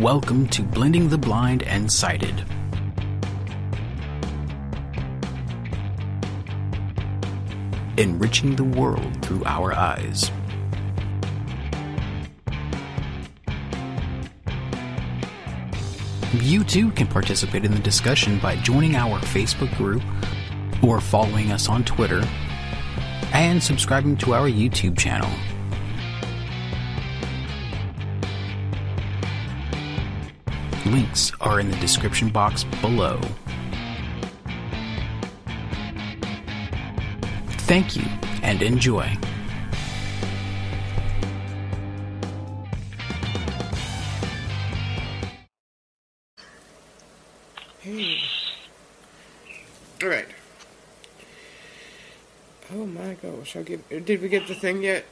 Welcome to Blending the Blind and Sighted. Enriching the world through our eyes. You too can participate in the discussion by joining our Facebook group or following us on Twitter and subscribing to our YouTube channel. Links are in the description box below. Thank you and enjoy. Hey. All right. Oh my gosh! I'll give. Did we get the thing yet?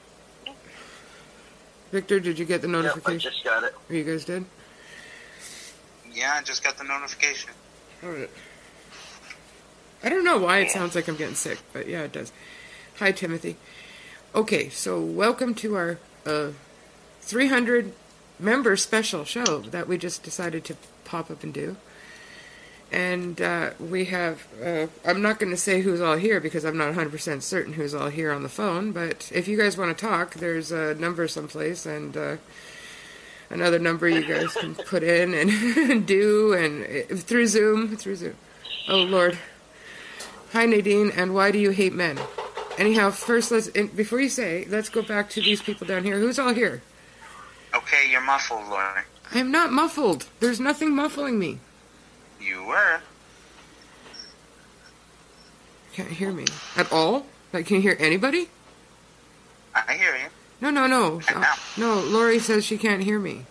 Victor, did you get the notification? Yep, I just got it. You guys did. Yeah, I just got the notification. All right. I don't know why it sounds like I'm getting sick, but yeah, it does. Hi, Timothy. Okay, so welcome to our uh, 300 member special show that we just decided to pop up and do. And uh, we have, uh, I'm not going to say who's all here because I'm not 100% certain who's all here on the phone, but if you guys want to talk, there's a number someplace and uh, another number you guys can put in and do and uh, through Zoom, through Zoom. Oh, Lord. Hi, Nadine, and why do you hate men? Anyhow, first, let's, before you say, let's go back to these people down here. Who's all here? Okay, you're muffled, Laurie. I am not muffled. There's nothing muffling me. You were. Can't hear me at all. Like, can you hear anybody? I hear you. No, no, no. And now? No, Lori says she can't hear me.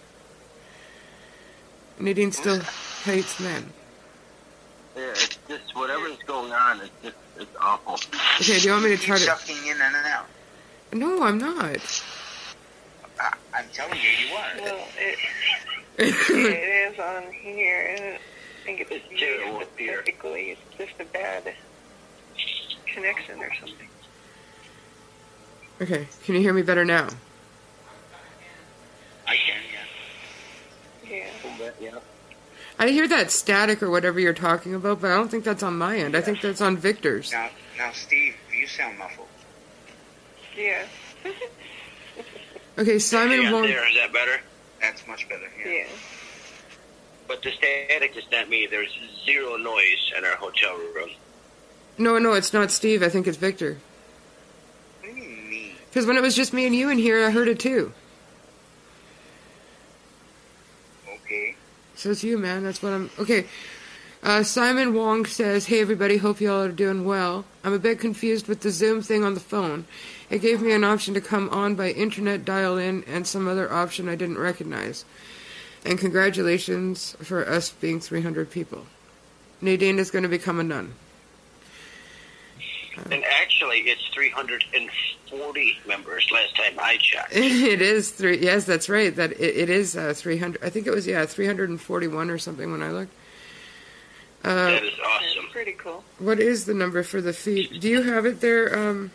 Nadine still hates men. Yeah, it's just whatever's going on. It's just it's awful. Okay, do you want me to try to? shucking in and out. No, I'm not. I, I'm telling you, you are. Well, it, it is on here, and I think it's It's viewed terrible here. specifically. It's just a bad connection or something. Okay, can you hear me better now? I can, yeah. Yeah. But, yeah. I hear that static or whatever you're talking about, but I don't think that's on my end. I think that's on Victor's. Now, now, Steve, you sound muffled. Yeah. Okay, Simon Hey, won't. there, is that better? That's much better. Yeah. Yeah. But the static is not me. There's zero noise in our hotel room. No, no, it's not Steve. I think it's Victor. What do you mean? Because when it was just me and you in here, I heard it too. Okay. So it's you, man. That's what I'm. Okay. Uh, Simon Wong says, Hey everybody, hope you all are doing well. I'm a bit confused with the Zoom thing on the phone. It gave me an option to come on by internet dial in and some other option I didn't recognize. And congratulations for us being 300 people. Nadine is going to become a nun. And actually, it's 340 members last time I checked. it is three. Yes, that's right. That it, it is uh, 300. I think it was yeah 341 or something when I looked. Uh, that is That's awesome. pretty cool. What is the number for the feed? Do you have it there, um,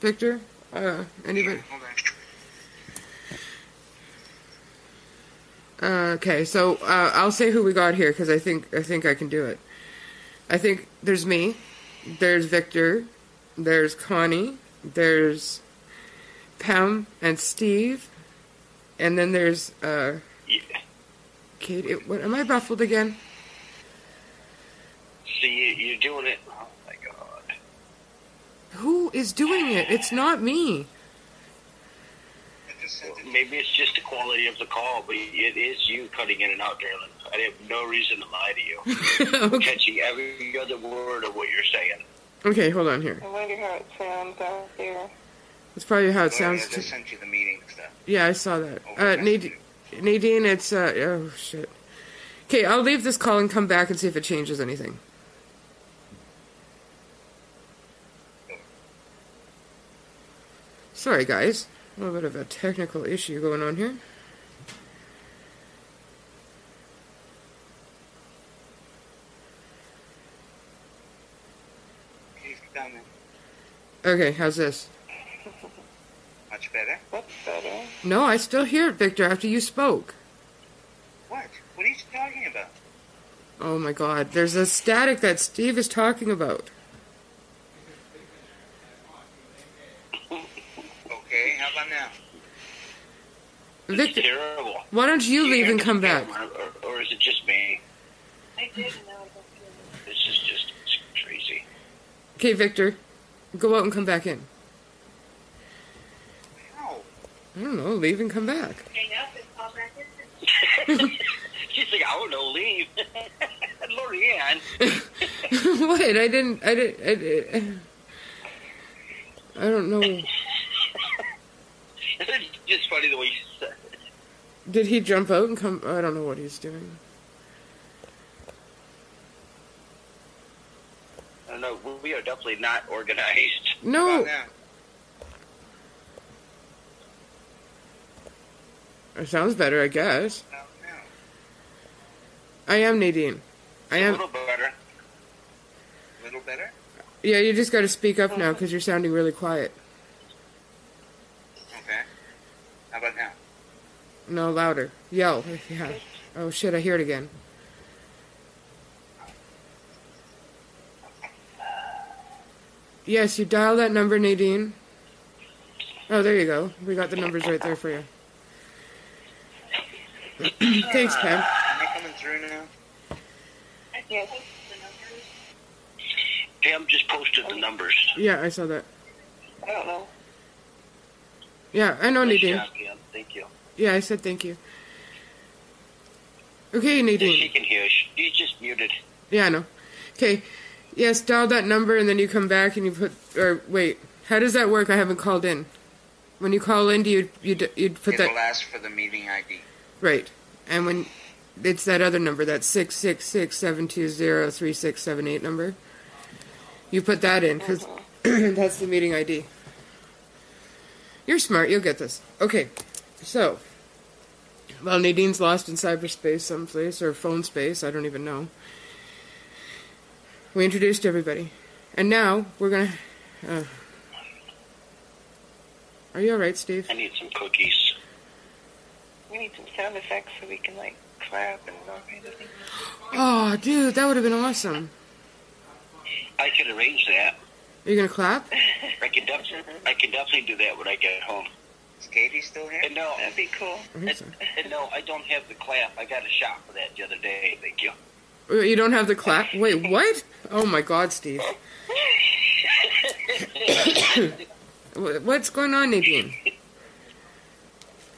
Victor? Uh, anybody? Hold on. Uh, okay, so uh, I'll say who we got here because I think I think I can do it. I think there's me, there's Victor, there's Connie, there's Pam and Steve, and then there's uh, Yeah. Kate. It, what, am I baffled again? See, you, you're doing it. Oh my god. Who is doing it? It's not me. I just sent it. Maybe it's just the quality of the call, but it is you cutting in and out, darling. I have no reason to lie to you. I'm okay. catching every other word of what you're saying. okay, hold on here. I wonder how it sounds out here. That's probably how it Laurie, sounds. I To, sent you the meeting stuff. yeah, I saw that. Uh, Nadine, Nadine, it's uh, oh shit. Okay, I'll leave this call and come back and see if it changes anything. Sorry, guys. A little bit of a technical issue going on here. He's done it. Okay, how's this? Much better. That's better. No, I still hear it, Victor, after you spoke. What? What are you talking about? Oh my god, there's a static that Steve is talking about. Okay, how about now? It's Victor, terrible. why don't you leave and come back? Or, or is it just me? I did know that. This is just it's crazy. Okay, Victor, go out and come back in. How? I don't know, leave and come back. Hang up and call back in. She's like, oh, I don't know, leave. Lorianne. what? I didn't. I didn't. I, didn't, I don't know. it's just funny the way you said it. Did he jump out and come? I don't know what he's doing. I don't know. We are definitely not organized. No, it sounds better, I guess. How now? I am Nadine. I am. A little better. A little better? Yeah, you just got to speak up now because you're sounding really quiet. Okay. How about now? No, louder. Yell. Yeah. Oh shit! I hear it again. Yes, you dial that number, Nadine. Oh, there you go. We got the numbers right there for you. Thanks, Pam. Am I coming through now? Yes. Pam just posted the numbers. Yeah, I saw that. I don't know. Yeah, I know, Nice Nadine. job, Pam. Thank you. Yeah, I said thank you. Okay, Nadine. she can hear. She's just muted. Yeah, I know. Okay. Yes, dial that number and then you come back and you put. Or wait, how does that work? I haven't called in. When you call in, do you you you put It'll that ask for the meeting ID. right? And when it's that other number, that six six six seven two zero three six seven eight number, you put that in because uh-huh. that's the meeting ID. You're smart. You'll get this. Okay, so. Well, Nadine's lost in cyberspace someplace or phone space. I don't even know. We introduced everybody, and now we're gonna. Uh, are you all right, Steve? I need some cookies. We need some sound effects so we can like clap and all kinds of things. Oh, dude, that would have been awesome. I could arrange that. Are you gonna clap? I can definitely, I can definitely do that when I get home. Is Katie still here? And no, That'd be cool. I think and, so. and no, I don't have the clap. I got a shot for that the other day. Thank you. You don't have the clap. Wait, what? Oh my God, Steve. What's going on, Nadine? Is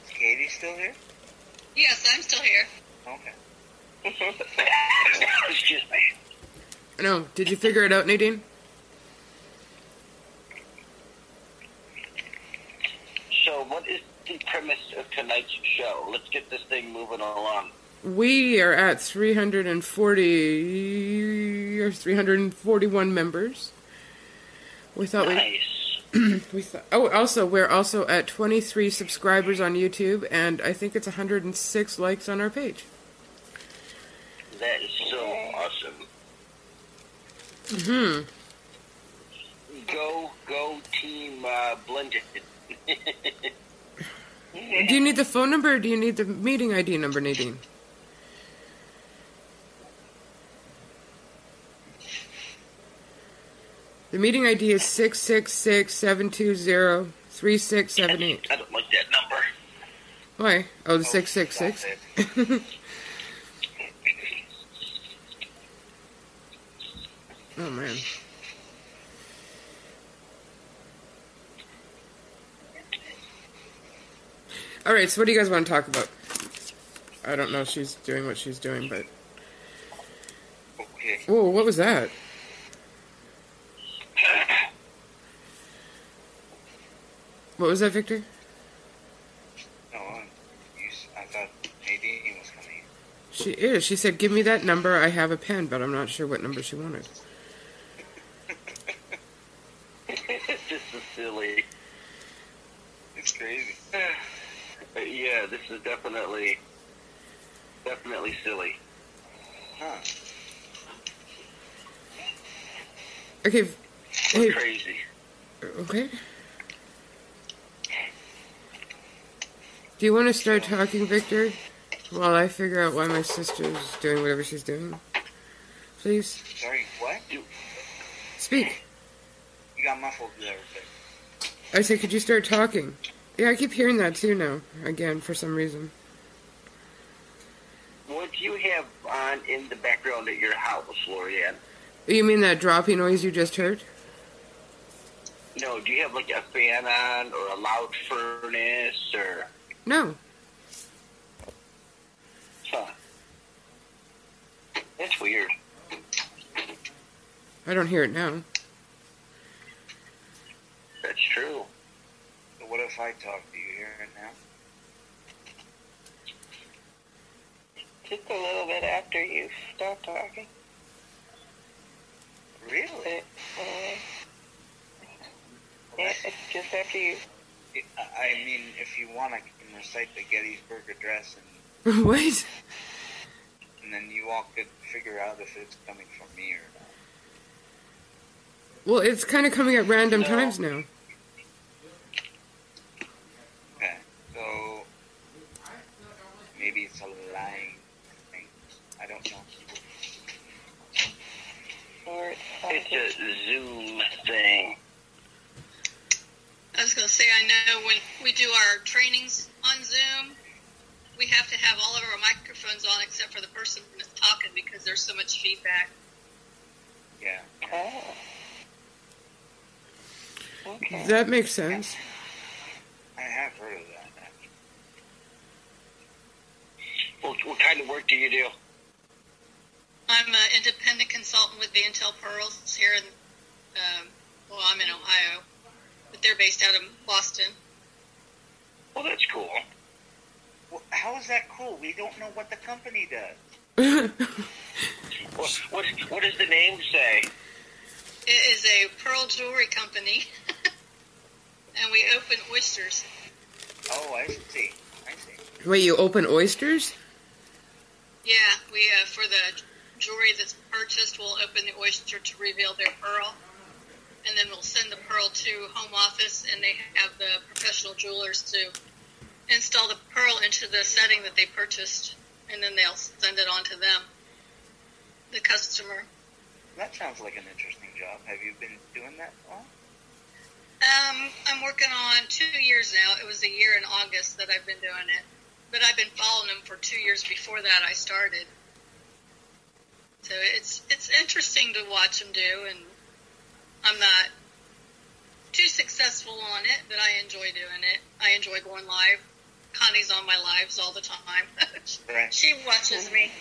Katie still here? Yes, I'm still here. Okay. Excuse me. No, did you figure it out, Nadine? So, what is the premise of tonight's show? Let's get this thing moving along. We are at 340 or 341 members. We thought we Nice. we thought. Oh, also we're also at 23 subscribers on YouTube, and I think it's 106 likes on our page. That is so awesome. Hmm. Go, go, team uh, blended. Do you need the phone number or do you need the meeting ID number, Nadine? The meeting ID is 666 720 3678. I don't like that number. Why? Oh, the Oh, 666? that's. Oh, man. All right, so what do you guys want to talk about? I don't know if she's doing what she's doing, but. Okay. Whoa, what was that? What was that, Victor? No, you, s- I thought Nadine was coming. She is. She said, Give me that number. I have a pen, but I'm not sure what number she wanted. this is silly. It's crazy. Yeah, this is definitely, definitely silly. Huh. Okay. We're Hey, crazy. okay. Do you want to start talking, Victor? while I figure out why my sister's doing whatever she's doing. Please Sorry, what? speak. You got muffled there. I said, could you start talking? Yeah, I keep hearing that too now. Again, for some reason. What do you have on in the background at your house, Lorianne? You mean that droppy noise you just heard? No, do you have like a fan on or a loud furnace or? No. Huh. That's weird. I don't hear it now. That's true. So what if I talk? Do you hear it now? Just a little bit after you stop talking. Really? Uh, yeah, it's just after you. I I mean, if you want, I can recite the Gettysburg Address, and, what? and then you all could figure out if it's coming from me or not. Well, it's kind of coming at random No. times now. Okay, so maybe it's a lying thing. I don't know. Or it's It's a Zoom thing. I was going to say, I know when we do our trainings on Zoom, we have to have all of our microphones on except for the person that's talking because there's so much feedback. Yeah. Oh. Okay. That makes sense. I have heard of that. What, what kind of work do you do? I'm an independent consultant with Vantel Pearls here in, um, well, I'm in Ohio, but they're based out of Boston. Well, that's cool. Well, how is that cool? We don't know what the company does. What, what, what does the name say? It is a pearl jewelry company, and we open oysters. Oh, I see. I see. Wait, you open oysters? Yeah, we uh, for the jewelry that's purchased, we'll open the oyster to reveal their pearl, and then we'll send the pearl to home office, and they have the professional jewelers to install the pearl into the setting that they purchased, and then they'll send it on to them, the customer. That sounds like an interesting job. Have you been doing that long? Um, I'm working on two years now. It was a year in August that I've been doing it, but I've been following them for two years before that I started. So it's it's interesting to watch them do, and I'm not too successful on it, but I enjoy doing it. I enjoy going live. Connie's on my lives all the time. Right. she watches me.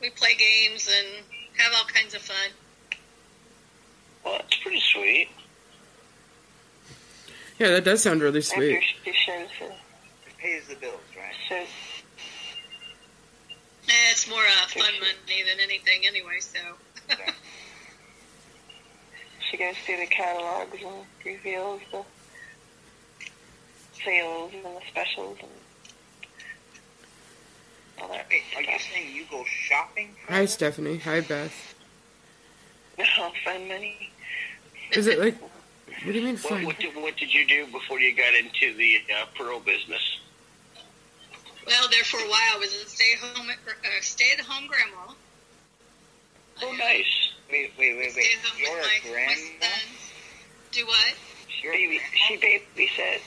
We play games and have all kinds of fun. Well, that's pretty sweet. Yeah, that does sound really After sweet. she shows the It pays the bills, right? shows Eh, it's more uh, fun money than anything anyway, so. Okay. she goes through the catalogs and reveals the sales and the specials and all that Hey, are you saying you go shopping? For Hi, it? Stephanie. Hi, Beth. Oh, fun money. Is it like? What do you mean What, fun? what, did, what did you do before you got into the uh, pearl business? Well, there for a while I was a stay home uh, stay at home grandma. Oh, I, nice. Wait, wait, wait, Stay wait. at home You're with a my, my grandma? Do what? You're a Baby, she babysat.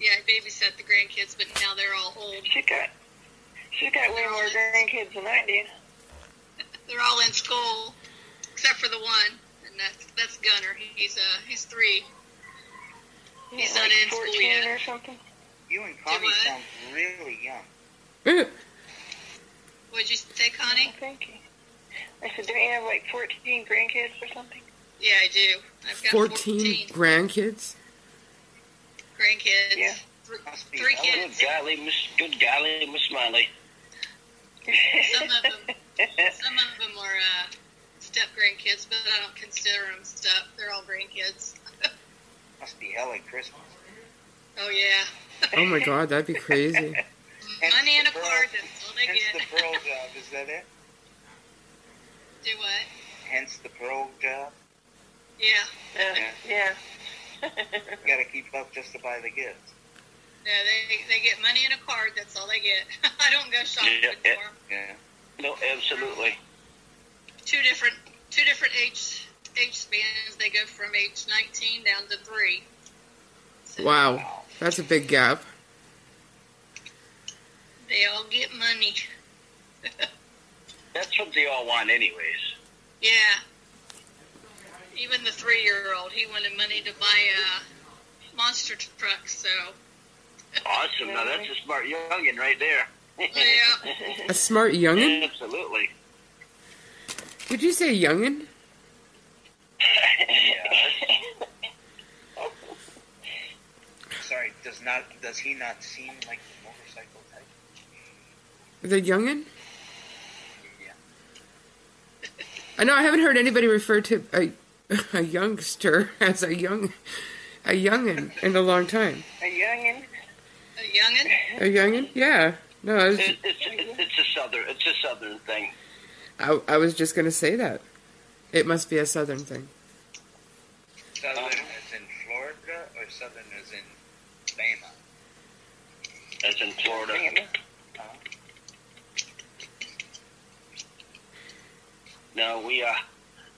Yeah, I babysat the grandkids, but now they're all old. She got, she's got way more grandkids than I do. They're all in school, except for the one, and that's that's Gunner. He's uh he's three. He's Yeah, not like in school 14 yet. or something. You and Connie sound really young. What'd you say, Connie? Oh, thank you. I said, don't you have like 14 grandkids or something? Yeah, I do. I've got 14 14, grandkids? grandkids. Yeah. Th- Must three hella Good kids. golly, Miss. Good golly, Miss Smiley. Some of them, some of them are uh, step grandkids, but I don't consider them step. They're all grandkids. Must be hella Christmas. Oh yeah, Oh my god, that'd be crazy. Money and a pearl- card. That's all they get. the pearl job. Is that it? Do what? Hence the pearl job. Yeah. Uh, yeah. Got to keep up just to buy the gifts. Yeah, they they get money in a card. That's all they get. I don't go shopping Yeah, yeah. for 'em. Yeah. No, absolutely. Two different two different age age spans. They go from age 19 down to three. So Wow, that's a big gap. They all get money. That's what they all want, anyways. Yeah. Even the three year old, he wanted money to buy a monster truck. So Awesome. Now that's a smart youngin right there. yeah. A smart youngin? Absolutely. Did you say youngin? Yeah. Sorry, does not does he not seem like the motorcycle type? The youngin? Yeah. I know I haven't heard anybody refer to a a youngster as a young a youngin in a long time. A youngin. A youngin. A youngin? Yeah. No, was, It, it's, it's it's a southern it's a southern thing. I, I was just gonna say that. It must be a southern thing. Southern um, as in Florida or southern as in Bama? That's in Florida. Huh? No, we uh,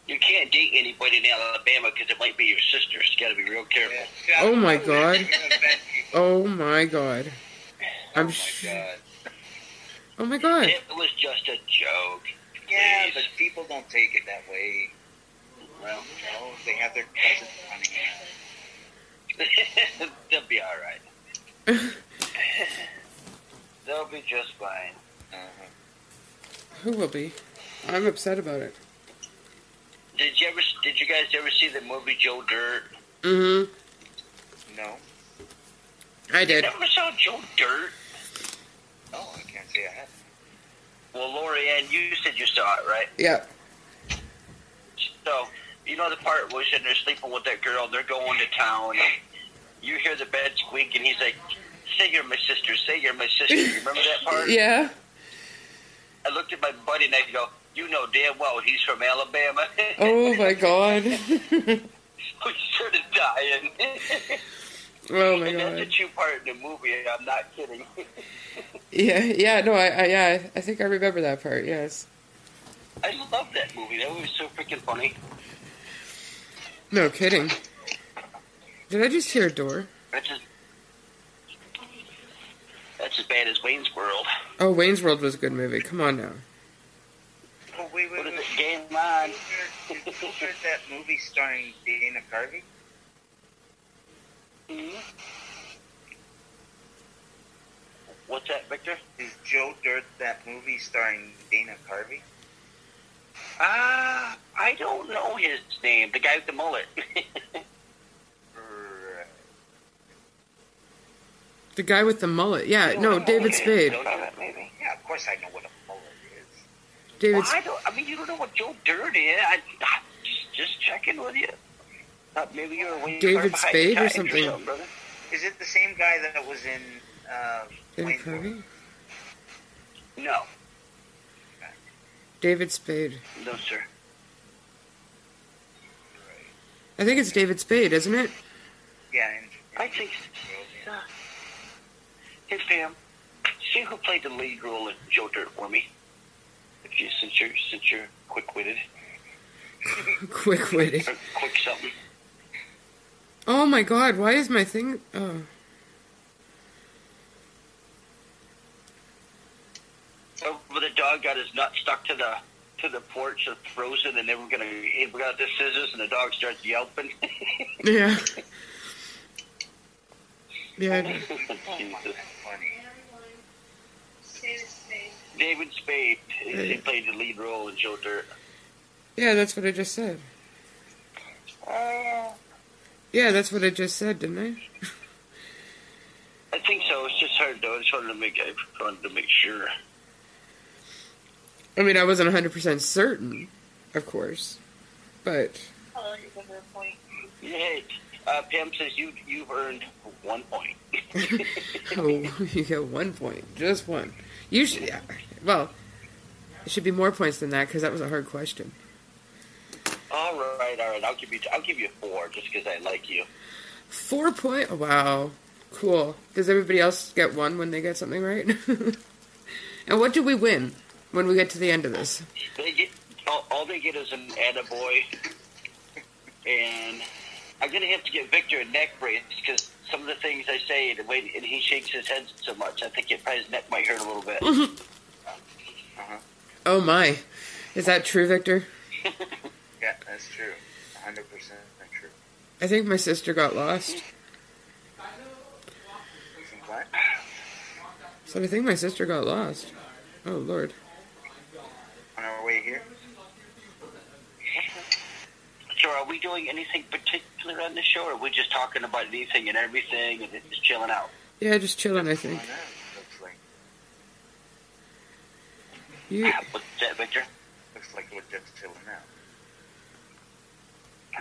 you can't date anybody in Alabama because it might be your sister. So you got to be real careful. Yeah. Oh my God. You're gonna offend people. Oh my god. Oh I'm my sh- God. Oh my god. It was just a joke. Yeah, Please. but people don't take it that way. Well, You know, they have their cousins running around. they'll be all right. They'll be just fine. Uh-huh. Who will be? I'm upset about it. Did you ever? Did you guys ever see the movie Joe Dirt? Mm-hmm. No, I You did. never saw Joe Dirt? no, I can't say I have. Well, Lori Ann, you said you saw it, right? Yeah. So, you know the part where they're sleeping with that girl, they're going to town, and you hear the bed squeak, and he's like, say you're my sister, say you're my sister. You remember that part? Yeah. I looked at my buddy and I go, you know damn well he's from Alabama. Oh my god. we started dying. oh my and that's a god. true part in the movie, I'm not kidding. Yeah, yeah, no, I, I yeah, I think I remember that part, yes. I love that movie. That was so freaking funny. No kidding. Did I just hear a door? That's as, that's as bad as Wayne's World. Oh, Wayne's World was a good movie. Come on now. Oh, wait, wait, What is wait. it? Game on. Did you heard that movie starring Dana Carvey? Mm-hmm. What's that, Victor? Is Joe Dirt that movie starring Dana Carvey? Ah, I don't know his name. The guy with the mullet. The guy with the mullet. Yeah, no, David Spade. Don't you? maybe. Yeah, of course I know what a mullet is. David Well, I don't. I mean, you don't know what Joe Dirt is. I, I just, just checking with you. Thought maybe you were waiting David for Spade or behind the something? Is it the same guy that was in uh, David Wayne's Kirby? No, David Spade. no, sir. I think it's David Spade, isn't it? Yeah, in, I think. Uh, hey, fam, see who played the lead role in Joe Dirt for me. If you, since you're since you're quick witted Quick witted. quick something. Oh my god, why is my thing oh. Oh, but the dog got his nut stuck to the to the porch, it's frozen, and then we're gonna. He we got the scissors, and the dog starts yelping. Yeah. Yeah. I know. Jesus. funny. David Spade. He played the lead role in Joe Dirt. Yeah, that's what I just said. Yeah, that's what I just said, didn't I? I think so. It's just hard though. I just wanted to make. I wanted to make sure. I mean, I wasn't 100% certain, of course. But, Oh, you got that uh, Pam says you you've earned one point. oh, you get one point. Just one. You should, yeah. Well, it should be more points than that because that was a hard question. all right, all right. I'll give you. I'll give you four just because I like you. Four point? Oh, wow. Cool. Does everybody else get one when they get something right? and what do we win when we get to the end of this? They get all, all they get is an attaboy, and I'm gonna have to get Victor a neck brace because some of the things I say and the way and he shakes his head so much, I think it probably his neck might hurt a little bit. Uh-huh. Oh my. Is that true, Victor? Yeah, that's true. 100% true. I think my sister got lost. Think what? So I think my sister got lost. Oh lord. On our way here? So, are we doing anything particular on the show, or are we just talking about anything and everything and just chilling out? Yeah, just chilling, I think. Why not? Looks like You What's that, Victor? looks like we're just chilling out.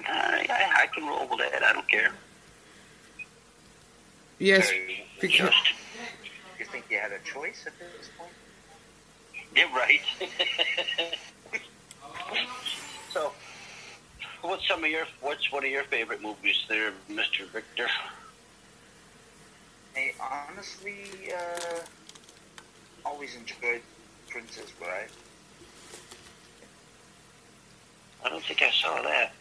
I, I, I can roll with that. I don't care. yes, Sorry, because Just, you think you had a choice at this point? you're right. so, what's some of your what's one of your favorite movies, there, Mister Victor? Hey, honestly, uh, always enjoyed Princess Bride. I don't think I saw that.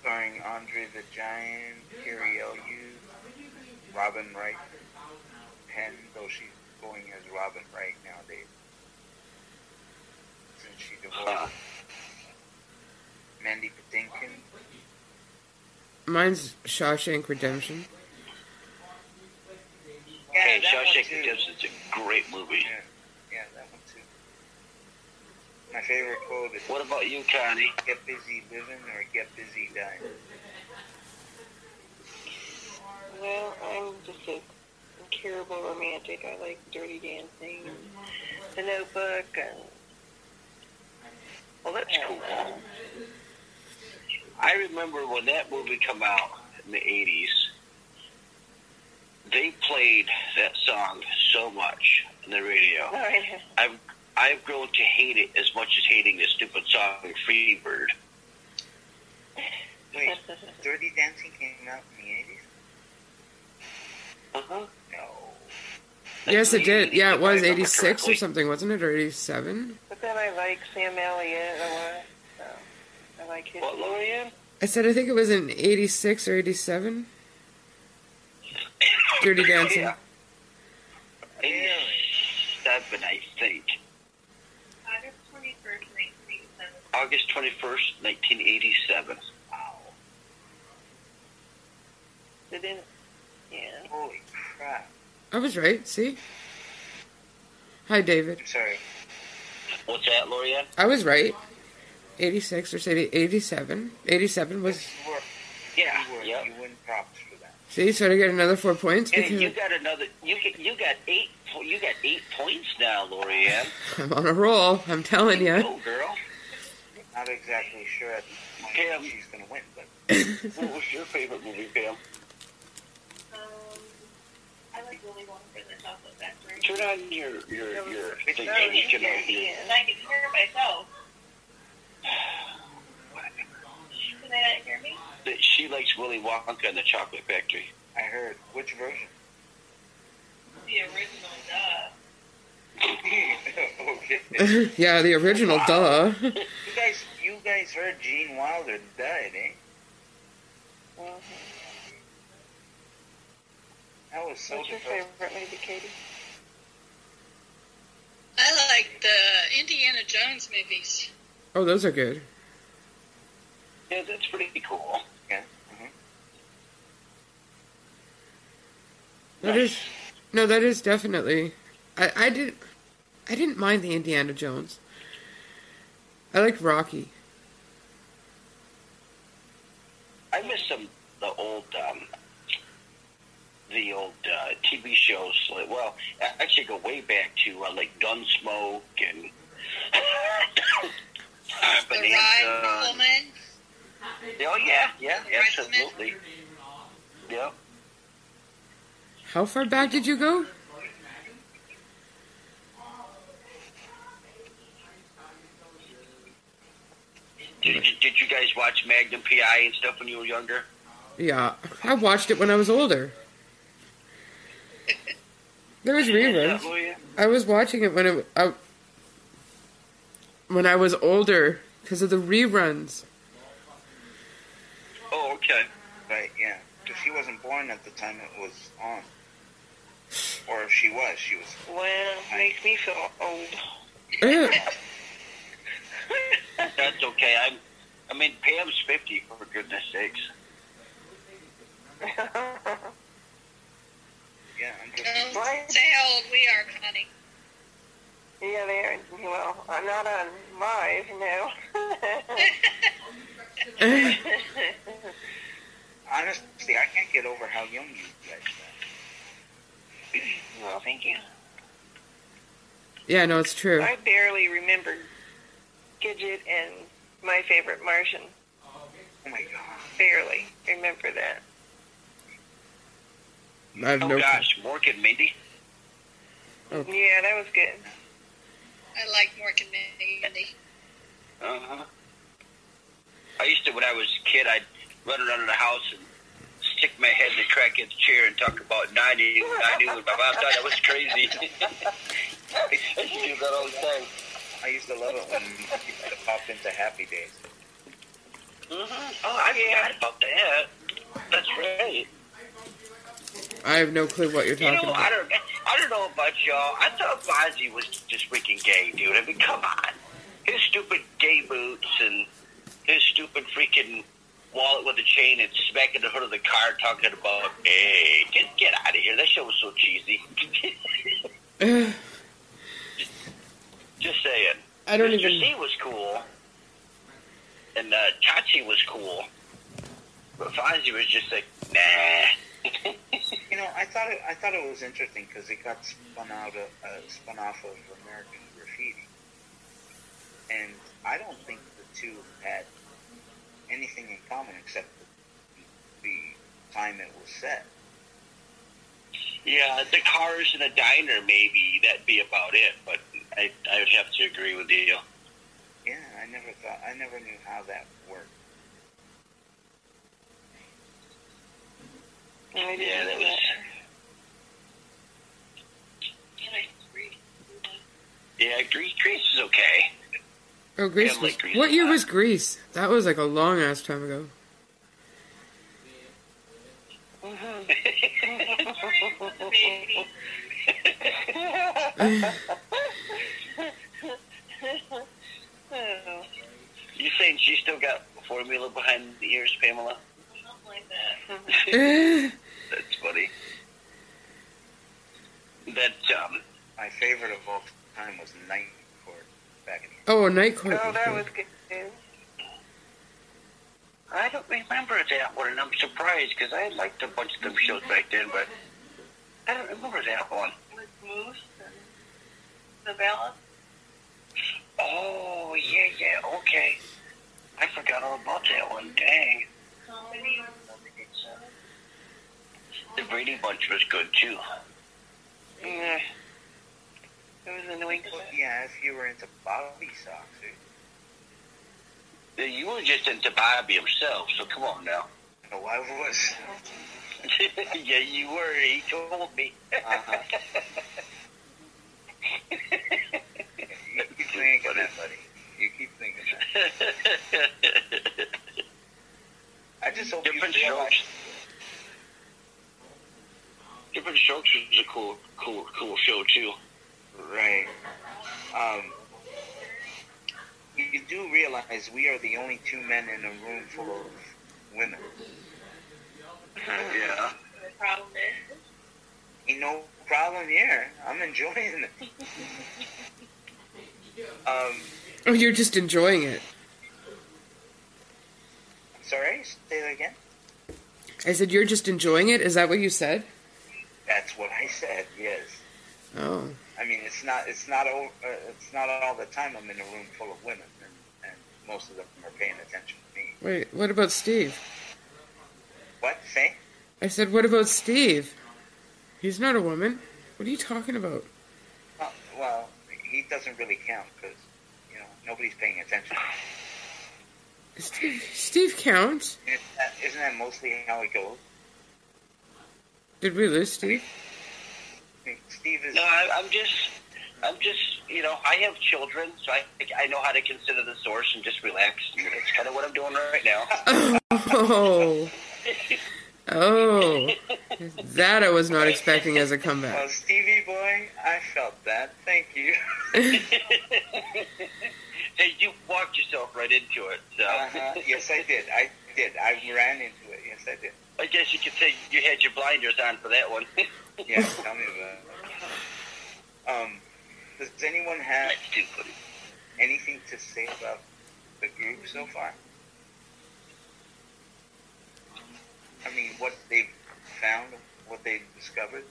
starring Andre the Giant, Cary Elwes, Robin Wright, Penn, though she's going as Robin Wright nowadays. Since she Huh. divorced Mandy Patinkin. mine's Shawshank Redemption. Hey, that one Shawshank too. Redemption's a great movie. Yeah, yeah, that one too. My favorite quote is What about you, Connie? get busy living or get busy dying. Well, I'm just a incurable romantic. I like Dirty Dancing, The Notebook, and Well, that's cool. I remember when that movie come out in the '80s. They played that song so much on the radio. all right. I've I've grown to hate it as much as hating the stupid song "Free Bird." Wait, Dirty Dancing came out in the 80s? Uh-huh. No. Yes, it did. Yeah, it was If I remember 86 or something, wasn't it? Or 87? But then I like Sam Elliott a lot. So I like his. What, Lorianne? I said I think it was in 86 or 87. Dirty Dancing. Yeah. Seven, I think. August 21st, 1987. August twenty first, nineteen eighty seven. It didn't. Yeah. Holy crap. I was right, see? Hi, David. I'm sorry. What's that, Lorianne? I was right. 86 or say 87. 87 was. You were, Yeah. you, were, Yep. you win props for that. See, so I get another four points Hey, because you got another. You get. You got eight. You got eight points now, Lorianne. I'm on a roll. I'm telling you. Go, girl. Not exactly sure at this point Pam. she's going to win, but What was your favorite movie, Pam? Um, I like Willy Wonka and the Chocolate Factory. Turn on your your your It's thing not so we can all Yeah. And I can hear myself. Can they not hear me? That she likes Willy Wonka and the Chocolate Factory. I heard. Which version? The original, duh. okay. yeah, the original, duh. You guys, heard Gene Wilder died, eh? Mhm. That was so What's your depressing. favorite movie, Katie? I like the Indiana Jones movies. Oh, those are good. Yeah, that's pretty cool. Yeah. hmm That is no, that is definitely. I I did, I didn't mind the Indiana Jones. I like Rocky. I miss some the old um, the old uh, TV shows. Like, well, I actually go way back to uh, like Gunsmoke and The Ride Woman. Oh yeah, yeah, The Ride absolutely. Yeah. How far back did you go? Did, did, did you guys watch Magnum PI and stuff when you were younger? Yeah, I watched it when I was older. There was reruns. I was watching it when it I, when I was older because of the reruns. Oh, okay. Right, yeah. Because she wasn't born at the time it was on. Or if she was, she was. Well, makes me feel old. Ugh. That's okay. I'm. I mean, Pam's fifty for goodness sakes. Yeah, I'm just. Don't say how old we are, Connie. Yeah, they are. Well, I'm not on live, no. Honestly, I can't get over how young you guys are. well, thank you. yeah, no, it's true. I barely remember Gidget and my favorite Martian. Oh my god. Barely remember that. I have Oh no. gosh, Mork and Mindy. Yeah, that was good. I like Mork and Mindy. Uh huh. I used to when I was a kid. I'd run around the house and stick my head in the crack of the chair and talk about ninety. I knew my mom thought I was crazy. I used to do that all the time. I used to love it when people would pop into Happy Days. Mm-hmm. Oh, I forgot about that. That's right. I have no clue what you're talking You talking know, I about. don't, I don't know about y'all. I thought Fonzie was just freaking gay, dude. I mean, come on. His stupid gay boots and his stupid freaking wallet with a chain and smacking the hood of the car talking about, hey, get, get out of here. That show was so cheesy. Ugh. just saying. I don't Mr. even. C was cool. And uh, Chachi was cool. But Fonzie was just like, nah. You know, I thought it. I thought it was interesting because it got spun out of, uh, spun off of American Graffiti, and I don't think the two had anything in common except the, the time it was set. Yeah, the cars and the diner, maybe that'd be about it. But I, I would have to agree with you. Yeah, I never thought. I never knew how that worked. I didn't Yeah, that know was. Yeah, Grease, Grease is okay. Oh, Grease, Was, like Grease what year was Grease? That was like a long ass time ago. Uh-huh. Oh, You saying she still got formula behind the ears, Pamela? Ugh. That's funny. That um, My favorite of all time was Night Court back in. The- oh, Night Court. oh, that was good. I don't remember that one, and I'm surprised because I liked a bunch of them shows back then, but I don't remember that one. With Moose and the ballad. Oh yeah, yeah, okay. I forgot all about that one. Dang. The Brady Bunch was good too. Yeah. It was annoying. Yeah, if you were into Bobby socks, eh? You were just into Bobby himself, so come on now. No, I was. yeah, you were. He told me. Uh-huh. You keep thinking that, buddy. You keep thinking that. I just hope Different you realize. strokes. Different strokes was a cool, cool, cool show too. Right. Um, you, you do realize we are the only two men in a room full of women. Yeah. The problem is, Ain't no problem here. I'm enjoying it. Um, Oh, you're just enjoying it. sorry, say that again. I said you're just enjoying it. Is that what you said? That's what I said. Yes. Oh, I mean, it's not. It's not. o- Uh, it's not all the time. I'm in a room full of women, and, and most of them are paying attention to me. wait. What about Steve? What? Say? I said, what about Steve? He's not a woman. What are you talking about? Doesn't really count because you know nobody's paying attention. Steve, Steve counts. Isn't that, isn't that mostly how it goes? Did we lose Steve? think Steve is. No, I, I'm just, I'm just, you know, I have children, so I I know how to consider the source and just relax. And That's kind of what I'm doing right now. Oh. Oh. That I was not expecting as a comeback. Well, Stevie boy, I felt that. Thank you. hey, you walked yourself right into it. So Uh-huh. Yes, I did. I did. I ran into it. Yes, I did. I guess you could say you had your blinders on for that one. Yeah, tell me about it. Um, does anyone have That's too funny. anything to say about the group so far? I mean, what they've found, what they've discovered.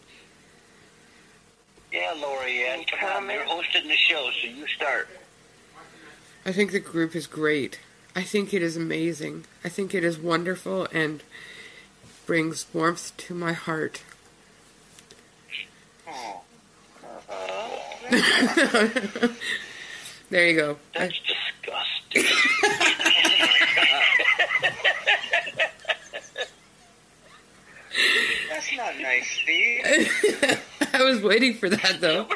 Yeah, Lori Ann, come on, you're hosting the show, so you start. I think the group is great. I think it is amazing. I think it is wonderful and brings warmth to my heart. Oh, there you go. I- That's disgusting. that's not nice, Steve. I was waiting for that though.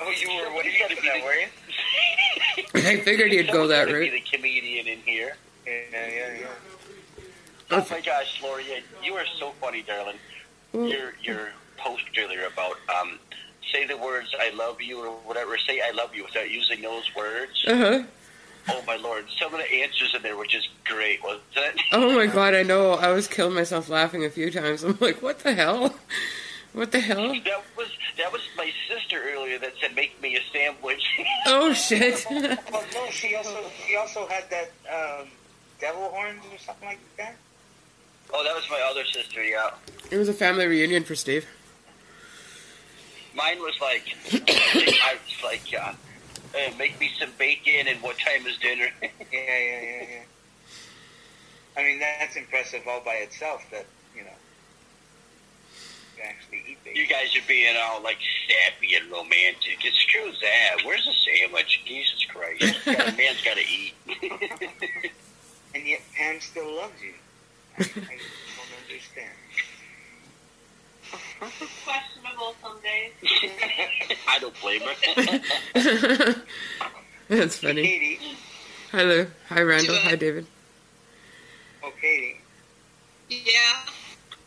Oh, you were waiting gotta for be that, were you? I figured you'd go that Somebody's gotta route. Be the comedian in here. Yeah, yeah, yeah. Oh my gosh, Lori, you are so funny, darling. Well, Your your post earlier about um, say the words "I love you" or whatever. Say "I love you" without using those words. Uh-huh. Oh my lord, some of the answers in there were just great, wasn't it? Oh my god, I know. I was killing myself laughing a few times. I'm like, what the hell? What the hell? That was that was my sister earlier that said, "Make me a sandwich." Oh shit. Well, no, she also she also had that um, devil horns or something like that. oh, that was my other sister. Yeah, it was a family reunion for Steve. mine was like, I was like, uh, uh, "Make me some bacon," and what time is dinner? Yeah, yeah, yeah, yeah. I mean, that's impressive all by itself. That you know, you actually eat bacon. you guys are being all like sappy and romantic. It's screw that. Where's the sandwich? Jesus Christ, a man's got to eat. and yet Pam still loves you. I, I don't understand. Questionable some days. I don't blame her. That's funny. Katie, Hi Lou. Hi Randall. Hi David. oh Katie, Yeah,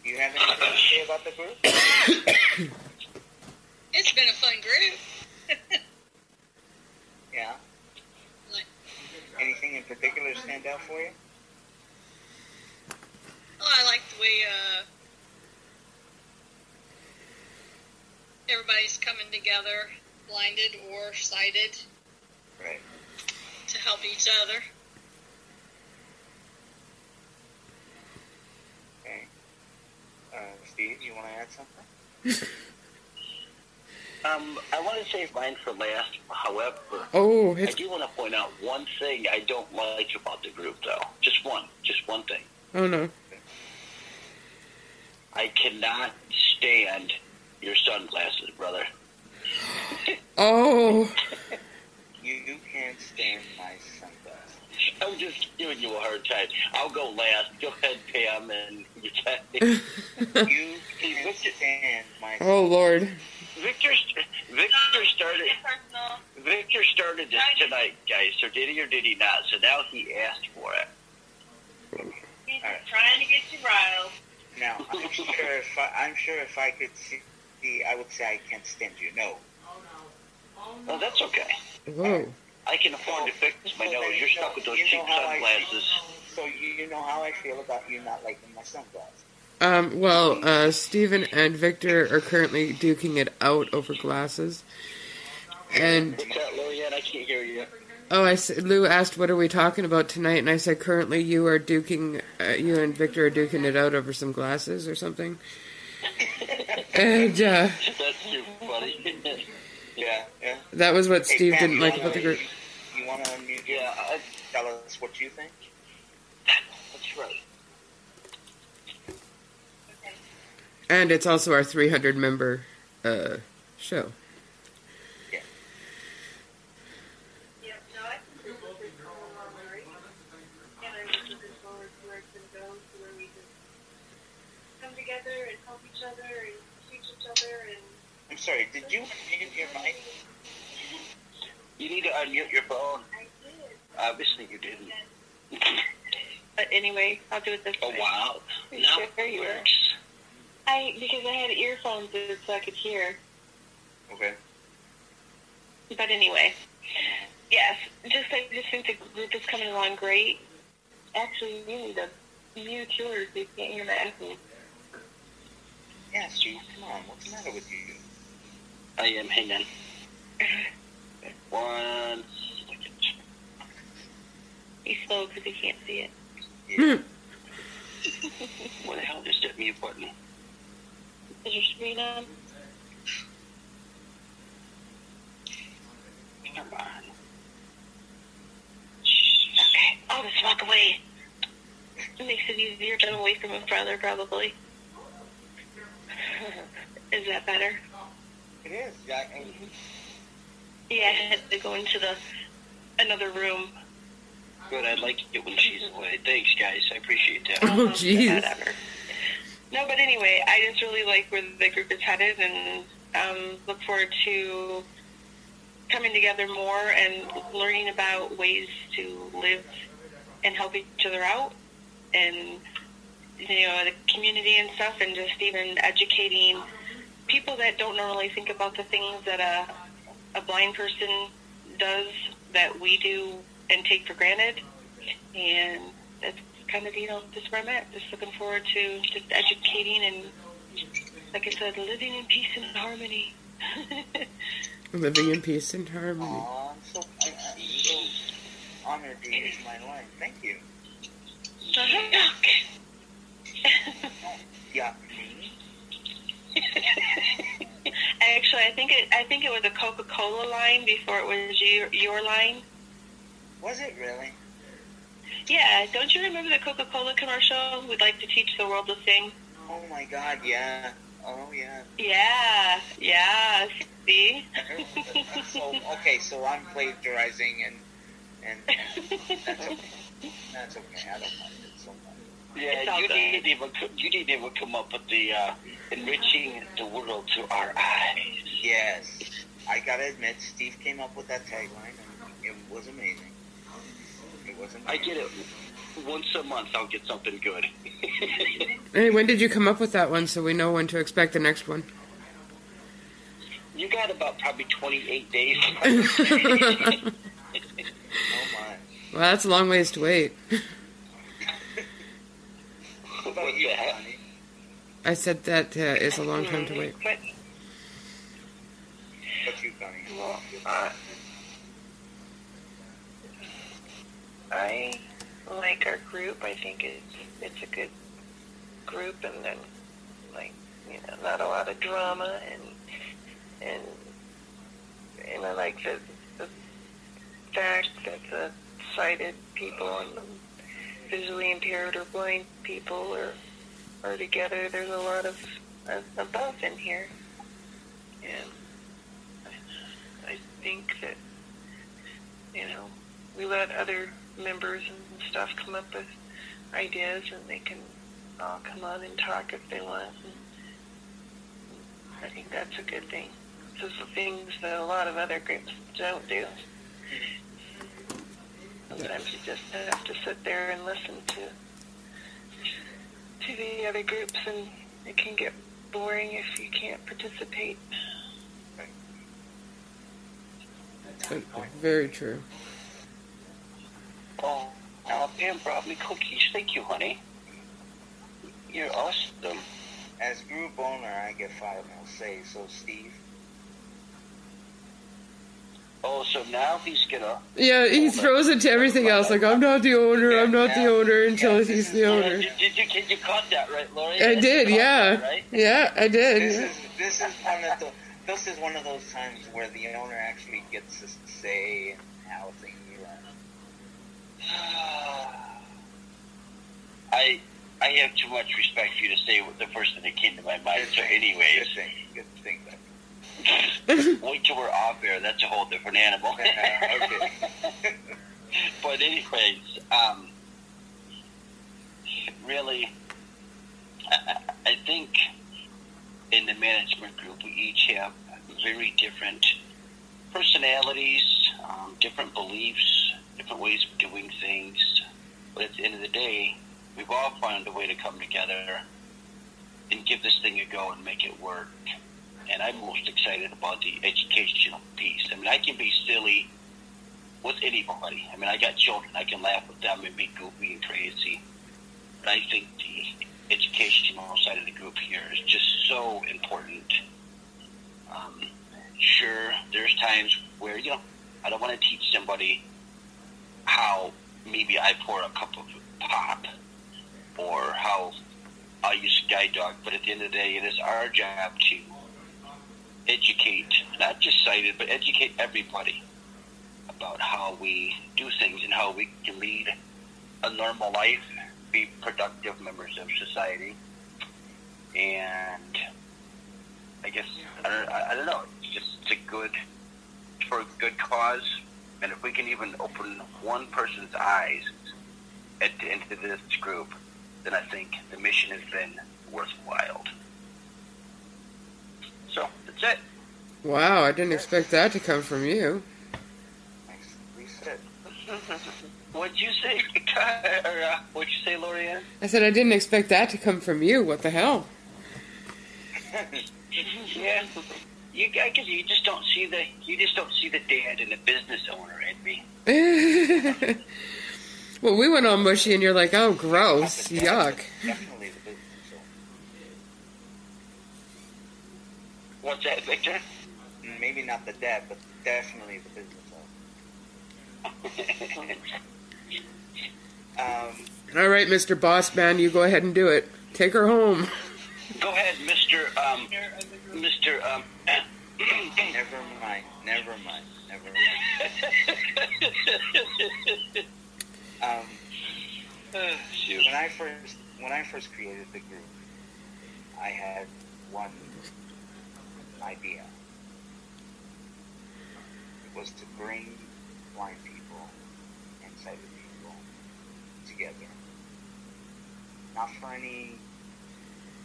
do you have anything to say about the group? it's been a fun group. Yeah. Like- Anything in particular stand out for you? Oh, I like the way uh, everybody's coming together, blinded or sighted, Right. to help each other. Okay. Uh, Steve, you want to add something? Um, I want to save mine for last. However, Oh, I do want to point out one thing I don't like about the group, though. Just one. Just one thing. oh no. I cannot stand your sunglasses, brother. Oh, You, you can't stand my sunglasses. I'm just giving you a hard time. I'll go last. Go ahead, Pam, and you can. You can't oh, stand my oh Lord. Victor, Victor started. Personal. Victor started this tonight, guys. So did he or did he not? So now he asked for it. He's All right. just trying to get you riled. Now, I'm sure if I, I'm sure if I could see, I would say I can't stand you. No. Oh, no. Oh that's okay. Whoa. I can afford to fix my So nose. You're stuck with those you cheap know how I sunglasses. So you, you know how I feel about you not liking my sunglasses. Um, well, uh, Stephen and Victor are currently duking it out over glasses. And What's that, Lorianne? I can't hear you. oh, I s- Lou asked, "What are we talking about tonight?" And I said, "Currently, you are duking, uh, you and Victor are duking it out over some glasses or something." And uh, That's too funny. Yeah, yeah. that was what Hey, Steve Pam, didn't like about the group. You, you want to unmute? yeah, I, Tell us what you think. that's right. And it's also our 300 member uh, show. Yep, no, I think this is just all along right. And I'm just looking forward to where it's going to go, to where we can come together and help each other and teach each other and I'm sorry. Did you unmute your mic? You need to unmute your phone. I did. Obviously, you didn't. But anyway, I'll do it this Oh way. Oh, wow! Sure, Now there it are. works. I because I had earphones in so I could hear. Okay. But anyway, yes, just I just think the group is coming along great. Actually, you need to mute yours so you can't hear Matthew. Yeah, Steve. Come on. What's the matter with you? I am. Hang on. One second. He's slow because he can't see it. Yeah. Hmm. Where the hell is that mute button? Is your screen on? Come on. Okay, I'll just walk away. It makes it easier to get away from him farther, probably. Is that better? It is. Yeah. I, Yeah, I had to go into the another room. Good. I'd like it when she's away. Thanks, guys. I appreciate that. Oh, jeez. Whatever. No, but anyway, I just really like where the group is headed, and um, look forward to coming together more and learning about ways to live and help each other out, and you know the community and stuff, and just even educating people that don't normally think about the things that a a blind person does that we do and take for granted, and that's kind of you know just where I'm at. Just looking forward to just educating and, like I said, living in peace and harmony. Living in peace and harmony. Aw, I'm so, I, I'm so honored to use my line. Thank you. Oh, yeah, me? Actually, I think it. I think it was a Coca-Cola line before it was your your line. Was it really? Yeah, don't you remember the Coca-Cola commercial? We'd like to teach the world to sing. Oh my God, yeah. Oh yeah. Yeah, yeah. See. so okay, so I'm plagiarizing and and that's okay. That's okay. I don't mind it so much. Yeah, you good. didn't even you didn't even come up with the uh, enriching the world through our eyes. Yes, I gotta admit, Steve came up with that tagline, and it was amazing. It was amazing. I get it. Once a month, I'll get something good. Hey, when did you come up with that one so we know when to expect the next one? you got about probably 28 days. Oh my. Well, that's a long ways to wait. Honey? I said that uh, is a long time to wait. I like our group. I think it's it's a good group, and then like you know, not a lot of drama, and and and I like the the fact that the sighted people and the visually impaired or blind people are are together. There's a lot of of above in here, and I, think that you know we let other members and stuff come up with ideas, and they can all come on and talk if they want. And I think that's a good thing. Those are things that a lot of other groups don't do. Mm-hmm. Sometimes you just have to sit there and listen to to the other groups, and it can get boring if you can't participate. Very true. oh, now Pam brought me cookies. Thank you, honey. You're awesome. As group owner, I get final say. So, Steve. Oh, so now he's gonna. Yeah, he throws it to everything else. Like, I'm not the owner, I'm not the owner until he's the Yeah, owner. did, did you did you caught that right, Lori? I did, yeah. that, right? Yeah, I This did. is this is one of the this is one of those times where the owner actually gets to say how things run. I I have too much respect for you to say the first thing that came to my mind. So, Good anyways, thing. Good thing. wait till we're off air. That's a whole different animal. okay. but anyways, um, really, I, I I think in the management group, we each have very different personalities, um, different beliefs, different ways of doing things. But at the end of the day, we've all found a way to come together and give this thing a go and make it work. And I'm most excited about the educational piece. I mean, I can be silly with anybody. I mean, I got children. I can laugh with them and be goofy and crazy. But I think the educational side of the group here is just so important. Um, sure, there's times where, you know, I don't want to teach somebody how maybe I pour a cup of pop or how I use Sky Dog, but at the end of the day, it is our job to educate, not just sighted, but educate everybody about how we do things and how we can lead a normal life, be productive members of society, and I guess I don't, I don't know. It's just it's a good for a good cause, and if we can even open one person's eyes into this group, then I think the mission has been worthwhile. So that's it. Wow, I didn't expect that to come from you. Said. What'd you say, or uh, what'd you say, Lorianne? I said I didn't expect that to come from you. What the hell? yeah, you I guess you just don't see the you just don't see the dad and the business owner in me. well, we went on mushy, and you're like, "Oh, gross, yuck." but Definitely the business. So, What's that, Victor? mm, maybe not the dad, but definitely the business. owner. Um, All right, Mr. Boss Man, you go ahead and do it. Take her home. Go ahead, Mister. Um, Mister. Um, never mind. Never mind. Never mind. Um, shoot. when I first when I first created the group, I had one idea. It was to bring blind people and sighted people together. Not for any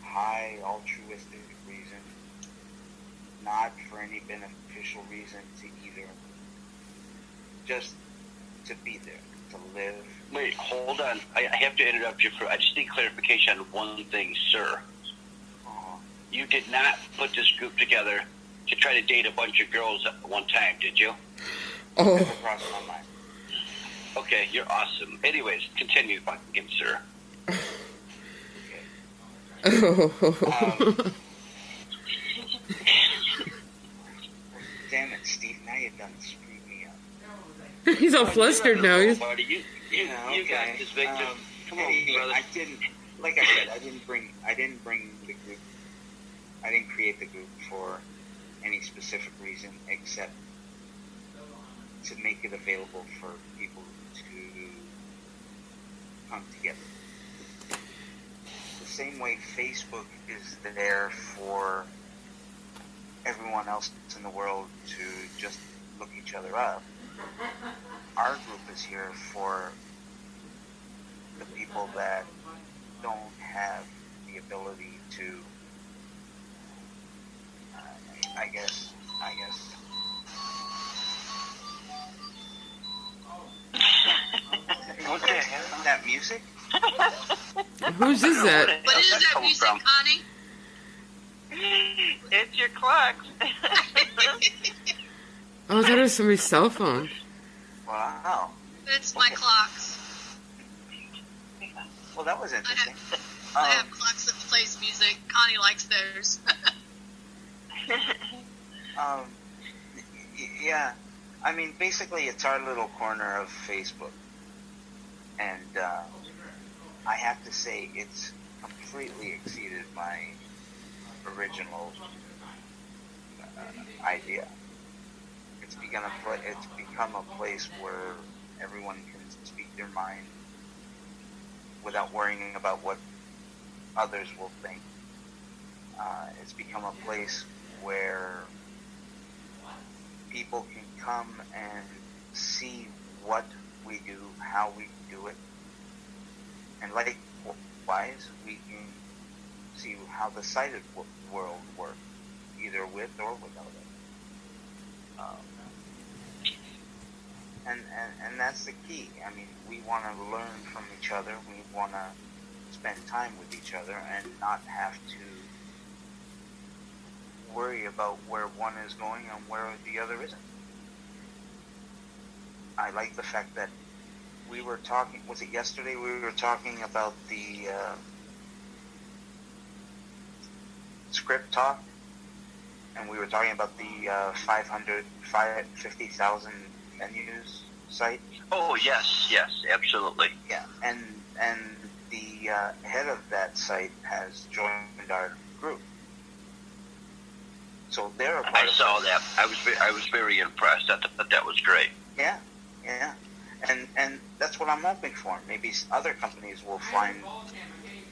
high altruistic reason, not for any beneficial reason to either. Just to be there, to live. Wait, hold on. I, have to interrupt you for. I just need clarification on one thing, sir. You did not put this group together to try to date a bunch of girls at one time, did you? Oh, never crossed my mind. Okay, you're awesome. Anyways, continue, fucking sir. Um, damn it, Steve! Now you've done screwed me up. he's all flustered now. He's Buddy, you, you, Yeah, you got okay. this, Victor. Um, Come on, anyway, brother. I didn't, like I said, I didn't bring, I didn't bring the group. I didn't create the group for any specific reason except to make it available for people to come together. The same way Facebook is there for everyone else in the world to just look each other up. Our group is here for the people that don't have the ability to, I guess, I guess. What the hell? That music? whose is that? What is that coming music, from? Connie? It's your clocks. Oh, I thought it was somebody's cell phone. Wow. It's my clocks. Well, that was interesting. I Um, have clocks that plays music. Connie likes those. Um, yeah, I mean, basically, it's our little corner of Facebook, and uh, I have to say, it's completely exceeded my original uh, idea. It's become a pla- it's become a place where everyone can speak their mind without worrying about what others will think. Uh, it's become a place where people can come and see what we do, how we do it, and likewise, we can see how the sighted world works, either with or without it. Um, and, and and that's the key. I mean, we want to learn from each other. We want to spend time with each other and not have to worry about where one is going and where the other isn't. I like the fact that we were talking. Was it yesterday? We were talking about the uh, ScripTalk, and we were talking about the uh, 500, 50,000 menus site. Oh yes, yes, absolutely. Yeah, and and the uh, head of that site has joined our group, so they're a part I saw this. that. I was I was very impressed. I thought that was great. Yeah, yeah, and and that's what I'm hoping for. Maybe other companies will find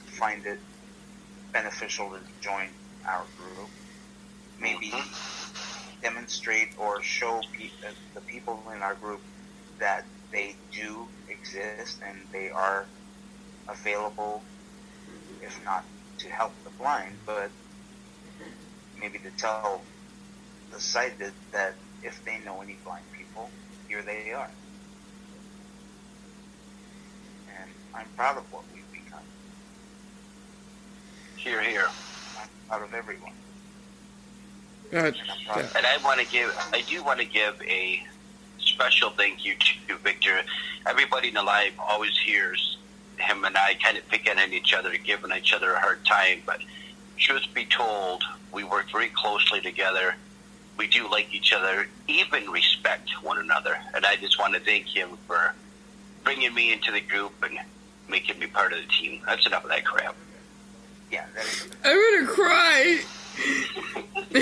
find it beneficial to join our group. Maybe demonstrate or show pe- uh, the people in our group that they do exist and they are available, if not to help the blind, but maybe to tell the sighted that if they know any blind people, here they are. And I'm proud of what we've become. Here, here. I'm proud of everyone. God, And I'm proud of And I want to give, I do want to give a special thank you to Victor. Everybody in the live always hears him and I kind of picking on each other, giving each other a hard time. But truth be told, we work very closely together. We do like each other, even respect one another. And I just want to thank him for bringing me into the group and making me part of the team. That's enough of that crap. Yeah, that is, I'm gonna cry.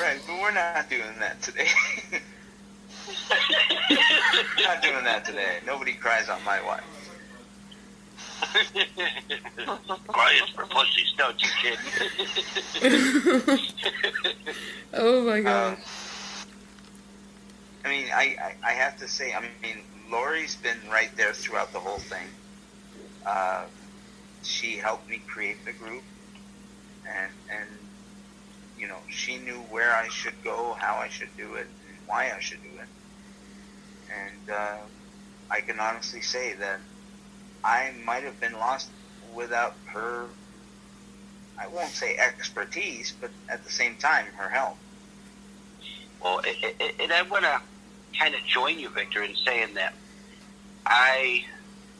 right, but we're not doing that today. not doing that today. Nobody cries on my watch. Quiet for pussies, don't you, kid? oh my god. Um, I mean, I, I, I have to say, I mean, Lori's been right there throughout the whole thing. Uh, she helped me create the group, and and you know, she knew where I should go, how I should do it, and why I should do it. And uh, I can honestly say that I might have been lost without her. I won't say expertise, but at the same time, her help. Well, and I want to kind of join you, Victor, in saying that I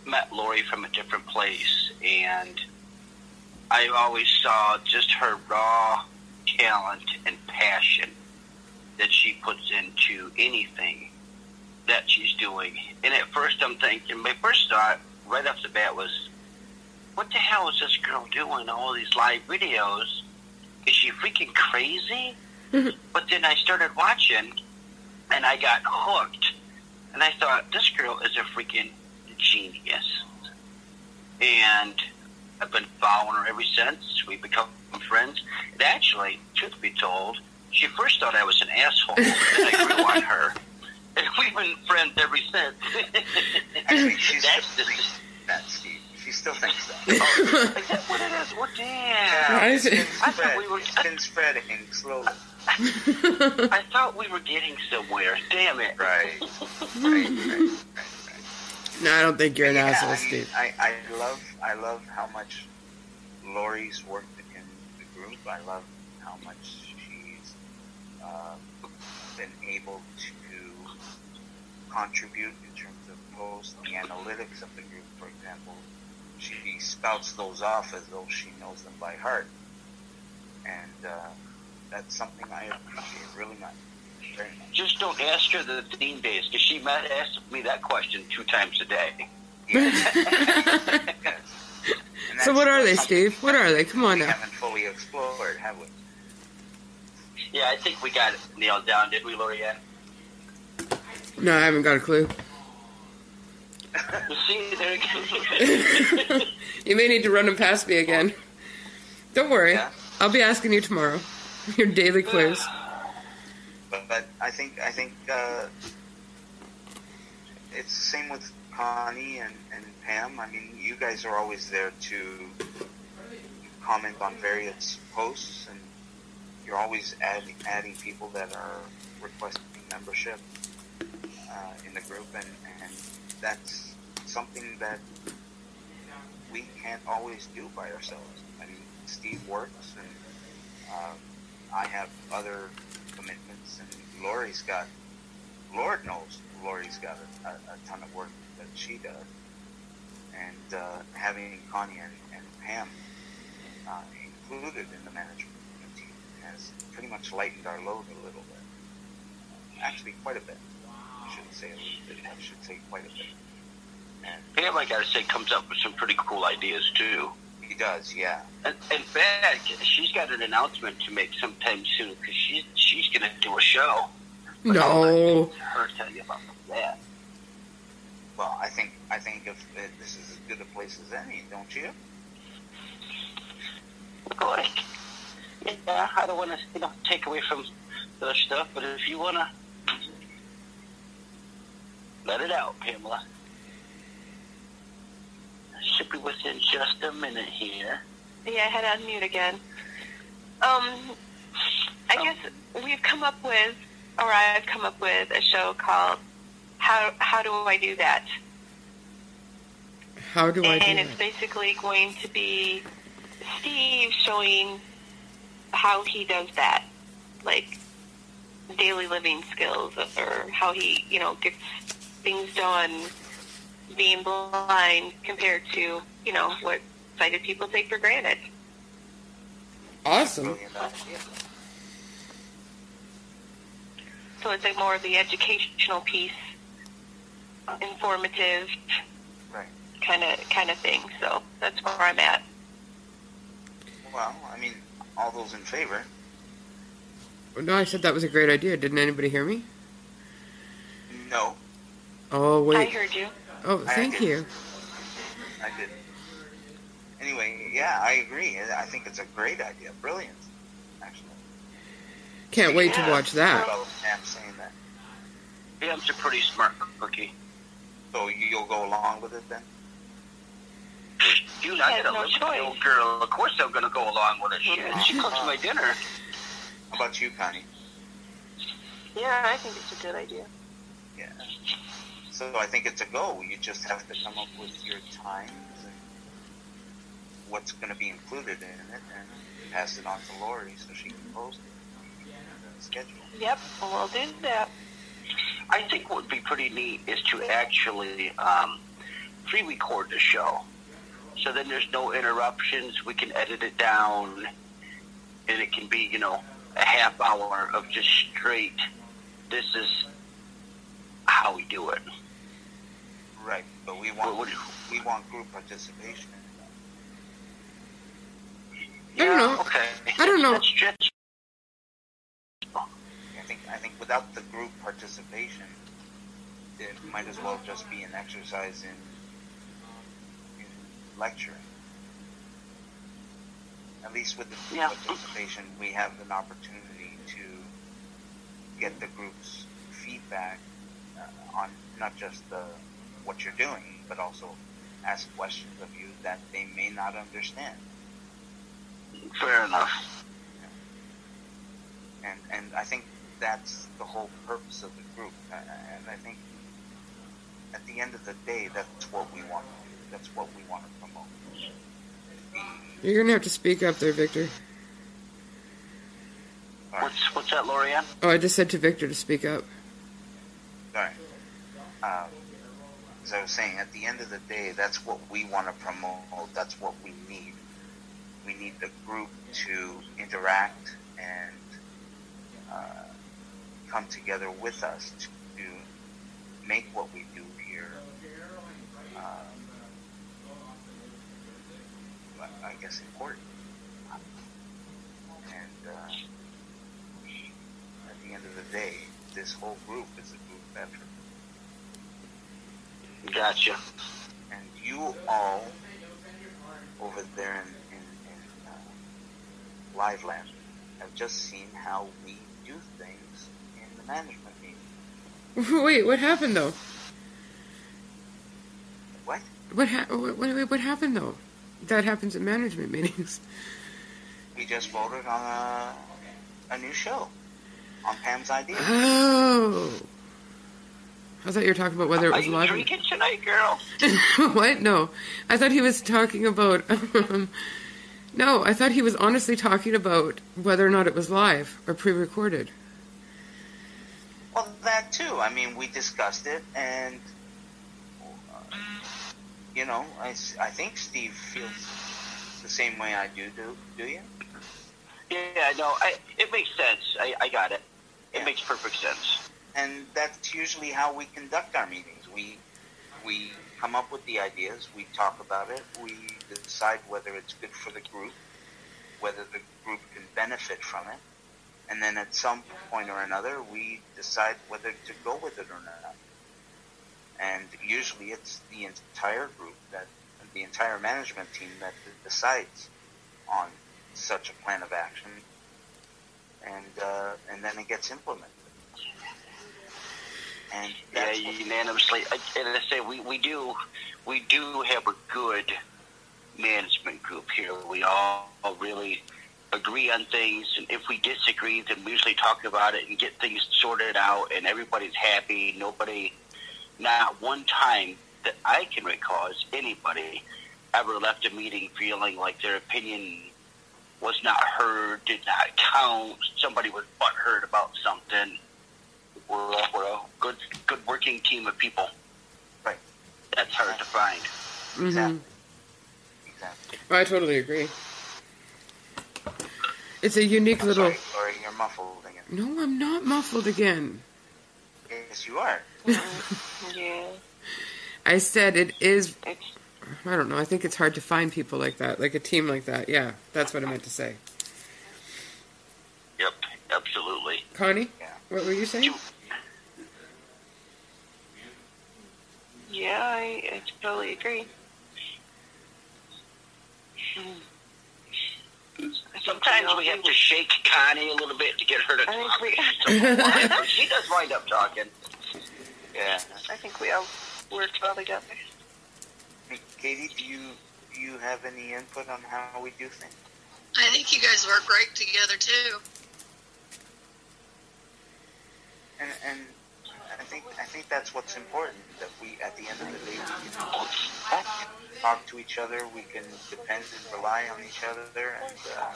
met Lori from a different place, and I always saw just her raw talent and passion that she puts into anything that she's doing. And at first, I'm thinking, my first thought right off the bat was, what the hell is this girl doing? All these live videos? Is she freaking crazy? Mm-hmm. But then I started watching, and I got hooked, and I thought this girl is a freaking genius. And I've been following her ever since. We've become friends. And actually, truth be told, she first thought I was an asshole, and I grew on her. And we've been friends ever since. Actually, she's That's still the- thinks that, Steve. She still thinks that. Is that what it is? Well, damn. Why is it- It's I thought we were- it's been spreading slowly. I thought we were getting somewhere. Damn it. Right. Right, right, right, right. no, I don't think you're an Yeah, asshole, I, mean, Steve. I, I love I love how much Lori's worked in the group. I love how much she's uh, been able to contribute in terms of post the analytics of the group, for example. She spouts those off as though she knows them by heart, and uh, that's something I appreciate really much, very much. Just don't ask her the theme days, because she might ask me that question two times a day. And so what are they, Steve? What are they? Come on We now. haven't fully explored, have we? Yeah, I think we got it nailed down, did we, Lorianne? No, I haven't got a clue. You see, there you go. You may need to run them past me again. Don't worry. Yeah. I'll be asking you tomorrow. Your daily quiz. But, but I think I think uh, it's the same with Connie and, and Pam, I mean, you guys are always there to comment on various posts, and you're always adding adding people that are requesting membership uh, in the group, and, and that's something that we can't always do by ourselves. I mean, Steve works, and uh, I have other commitments, and Lori's got, Lord knows, Lori's got a, a, a ton of work that she does, and uh, having Connie and, and Pam uh, included in the management has pretty much lightened our load a little bit. Actually, quite a bit. I shouldn't say a little bit. I should say quite a bit. And Pam, I gotta say, comes up with some pretty cool ideas too. he does, yeah. And, in fact, she's got an announcement to make sometime soon because she's she's gonna do a show. But No. her tell you about that. Well, I think I think if uh, this is as good a place as any, don't you? Like, yeah, I don't want to you know take away from the stuff, but if you wanna let it out, Pamela. Should be within just a minute here. Yeah, I had on mute again. Um, I Oh. guess we've come up with, or I've come up with a show called "How How Do I Do That?" How do I do and that? it's basically going to be Steve showing how he does that, like daily living skills, or how he, you know, gets things done, being blind compared to, you know, what sighted people take for granted. Awesome. So it's like more of the educational piece, informative kind of kind of thing. So that's where I'm at. Well, I mean, all those in favor. No, I said that was a great idea. Didn't anybody hear me? No, Oh wait. I heard you. Oh, thank you. I didn't. Anyway, yeah, I agree. I think it's a great idea. Brilliant, actually. Can't wait to watch that. About Pam saying that. Pam's a pretty smart cookie. So you'll go along with it then? You not Has gonna no listen to the old girl. Of course I'm gonna go along with it. Shit, she cooks my dinner. How about you, Connie? Yeah, I think it's a good idea. Yeah. So I think it's a go. You just have to come up with your times and what's going to be included in it and pass it on to Lori so she can post it. The schedule. Yep, we'll do that. I think what would be pretty neat is to actually um, pre-record the show, so then there's no interruptions. We can edit it down, and it can be, you know, a half hour of just straight. This is how we do it. Right, but we What want would- we want group participation. I don't know. Okay. I don't know. That's just, I think I think without the group participation, it might as well just be an exercise in, in lecturing. At least with the group Yeah. participation, we have an opportunity to get the group's feedback uh, on not just the, what you're doing, but also ask questions of you that they may not understand. fair enough. and and I think that's the whole purpose of the group. And I think at the end of the day, that's what we want. to do. That's what we want to promote. You're gonna have to speak up there, Victor. all right, What's what's that, Lorianne? Oh, I just said to Victor to speak up. all right. Um, as I was saying, at the end of the day, that's what we want to promote. That's what we need. We need the group to interact and uh, come together with us to make what we do here. Uh, I guess important. And uh, at the end of the day, this whole group is a group effort. Gotcha. And you all over there in, in, in uh, Liveland have just seen how we do things in the management meeting. Wait, what happened though? What, ha- what, what, what happened though? That happens at management meetings. We just voted on a, a new show on Pam's idea. Oh. I thought you were talking about whether it Are was you live. drinking tonight, girl? what? No. I thought he was talking about. Um, no, I thought he was honestly talking about whether or not it was live or pre recorded. Well, that too. I mean, we discussed it, and you know, I, I think Steve feels the same way I do. Do do you? Yeah, no, I, it makes sense. I, I got it. It Yeah. makes perfect sense. And that's usually how we conduct our meetings. We we come up with the ideas, we talk about it, we decide whether it's good for the group, whether the group can benefit from it, and then at some point or another, we decide whether to go with it or not. And usually, it's the entire group that the entire management team that decides on such a plan of action, and uh, and then it gets implemented. And Yeah, unanimously. And I say we, we do we do have a good management group here. We all really agree on things, and if we disagree, then we usually talk about it and get things sorted out, and everybody's happy. Nobody, not one time that I can recall, has anybody ever left a meeting feeling like their opinion was not heard, did not count. Somebody was butthurt about something. We're a, we're a good good working team of people. Right. That's hard to find. hmm Exactly. Exactly. I totally agree. It's a unique I'm little. sorry, Lori, you're muffled again. No, I'm not muffled again. Yes, you are. Yeah, I said it is. I don't know. I think it's hard to find people like that, like a team like that. Yeah, that's what I meant to say. Yep, absolutely. Connie, Yeah. what were you saying? Yeah, I, I totally agree. Hmm. Sometimes we have to shake Connie a little bit to get her to talk. we, she does wind up talking. Yeah. I think we all work well together. Katie, do you do you have any input on how we do things? I think you guys work great together too. And and I think I think that's what's important. That we at the end of the day we can talk, talk to each other. We can depend and rely on each other. And uh,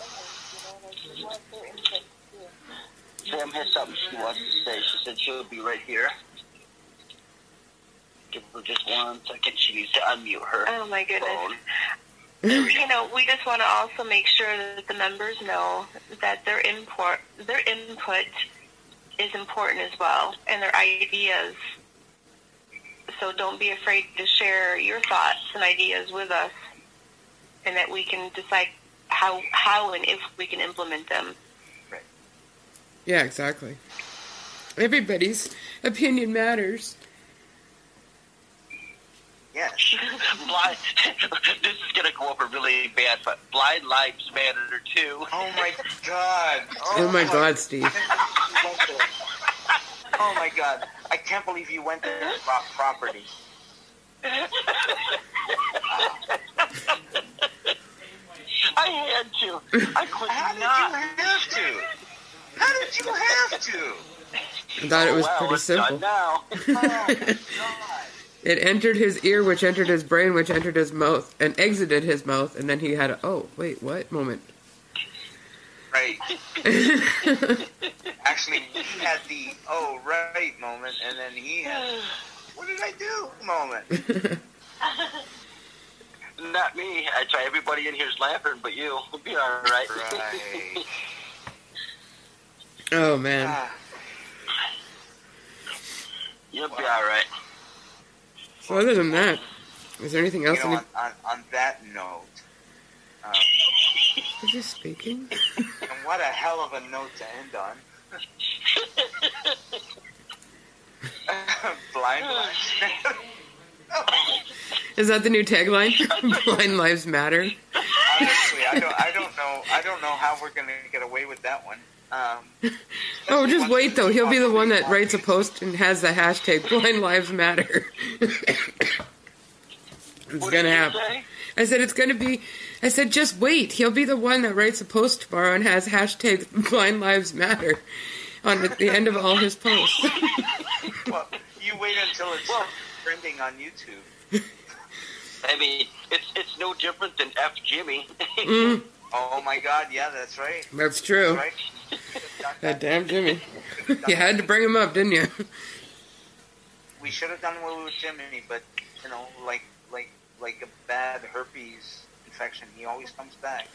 Sam has something she wants to say. She said she'll be right here. Give her just one second. She needs to unmute her Oh my goodness. phone. You know, we just want to also make sure that the members know that their input, their input is important as well, and their ideas. So don't be afraid to share your thoughts and ideas with us, and that we can decide how, how and if we can implement them. Yeah, exactly. Everybody's opinion matters. Yes, blind. this is gonna go over really bad, but blind lives matter too. Oh my God! Oh, my God, Steve. Oh my God! I can't believe you went there about property. I had to. I could How did not. you have to? How did you have to? I thought it oh, was well, pretty it's simple. done now. Oh my God! It entered his ear, which entered his brain, which entered his mouth, and exited his mouth, and then he had a, oh, wait, what moment? Right. Actually, he had the oh right moment, and then he had what did I do moment. Not me. I try. Everybody in here's laughing, but you. We'll be all right. Right. oh, man. Ah, You'll be all right. Other than that, is there anything you else? know, any- on, on, on that note, um, Is he speaking? and what a hell of a note to end on. Blind lives matter. Is that the new tagline? Blind lives matter. Honestly, I don't, I don't know, I don't know how we're gonna get away with that one. Um, Oh, just wait though. He'll be the one that writes a post and has the hashtag Blind Lives Matter. It's What gonna did you happen. say? I said it's gonna be. I said just wait. He'll be the one that writes a post tomorrow and has hashtag Blind Lives Matter on the, the end of all his posts. Well, you wait until it's trending on YouTube. I mean, it's it's no different than F Jimmy. Mm, Oh my God, yeah, that's right. that's true. That's right. That damn Jimmy. You had to bring him up, didn't you? We should have done away with Jimmy, but you know, like like like a bad herpes infection, he always comes back.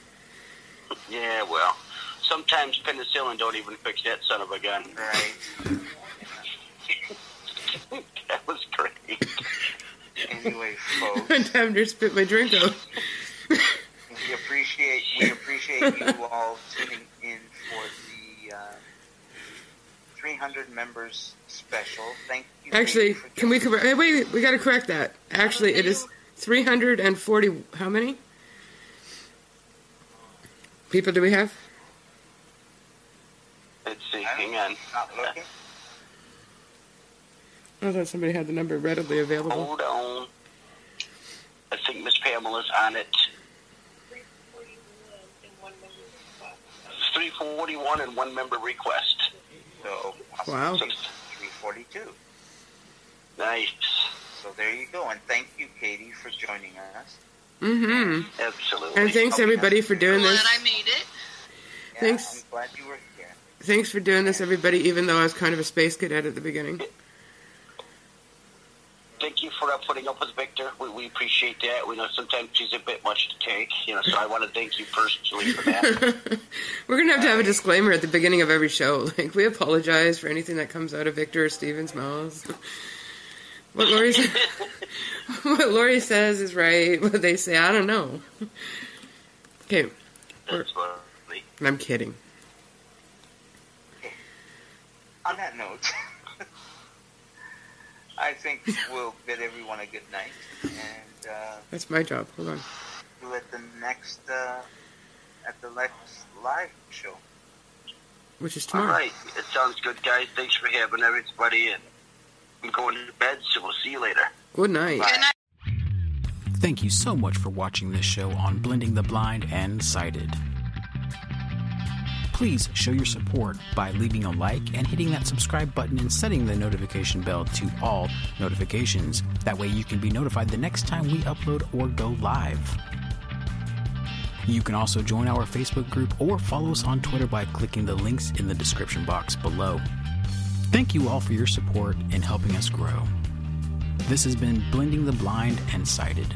yeah, well, sometimes penicillin don't even fix that son of a gun. Right. that was great. Anyway, folks, One time to spit my drink out. we appreciate we appreciate you all tuning in for the 300 members special. Thank you. Actually, for can we correct? Hey, wait, we got to correct that. Actually, it is 340. How many people do we have? Let's see, hang on. Not looking. I thought somebody had the number readily available. Hold on. I think Miss Pamela's on it. 341 and one member request. So Wow. 342. Nice. So there you go, and thank you, Katie, for joining us. Mm-hmm. Absolutely. And thanks everybody for doing Glad this. I made it. Yeah, Thanks. I'm glad you were here. Thanks for doing this, everybody. Even though I was kind of a space cadet at the beginning. Thank you for uh, putting up with Victor. We, we appreciate that. We know sometimes she's a bit much to take, you know. So I want to thank you personally for that. We're gonna have to have a disclaimer at the beginning of every show. Like we apologize for anything that comes out of Victor or Steven's mouths. What Lori says, what Lori says is right. What they say, I don't know. Okay, That's lovely. I'm kidding. On that note, I think we'll bid everyone a good night, and uh, That's my job. Hold on. do at the next uh, at the next live show. Which is tomorrow. right. It sounds good, guys. Thanks for having everybody. And I'm going to bed, so we'll see you later. Good night. Good night. Thank you so much for watching this show on Blending the Blind and Sighted. Please show your support by leaving a like and hitting that subscribe button and setting the notification bell to all notifications. That way you can be notified the next time we upload or go live. You can also join our Facebook group or follow us on Twitter by clicking the links in the description box below. Thank you all for your support in helping us grow. This has been Blending the Blind and Sighted.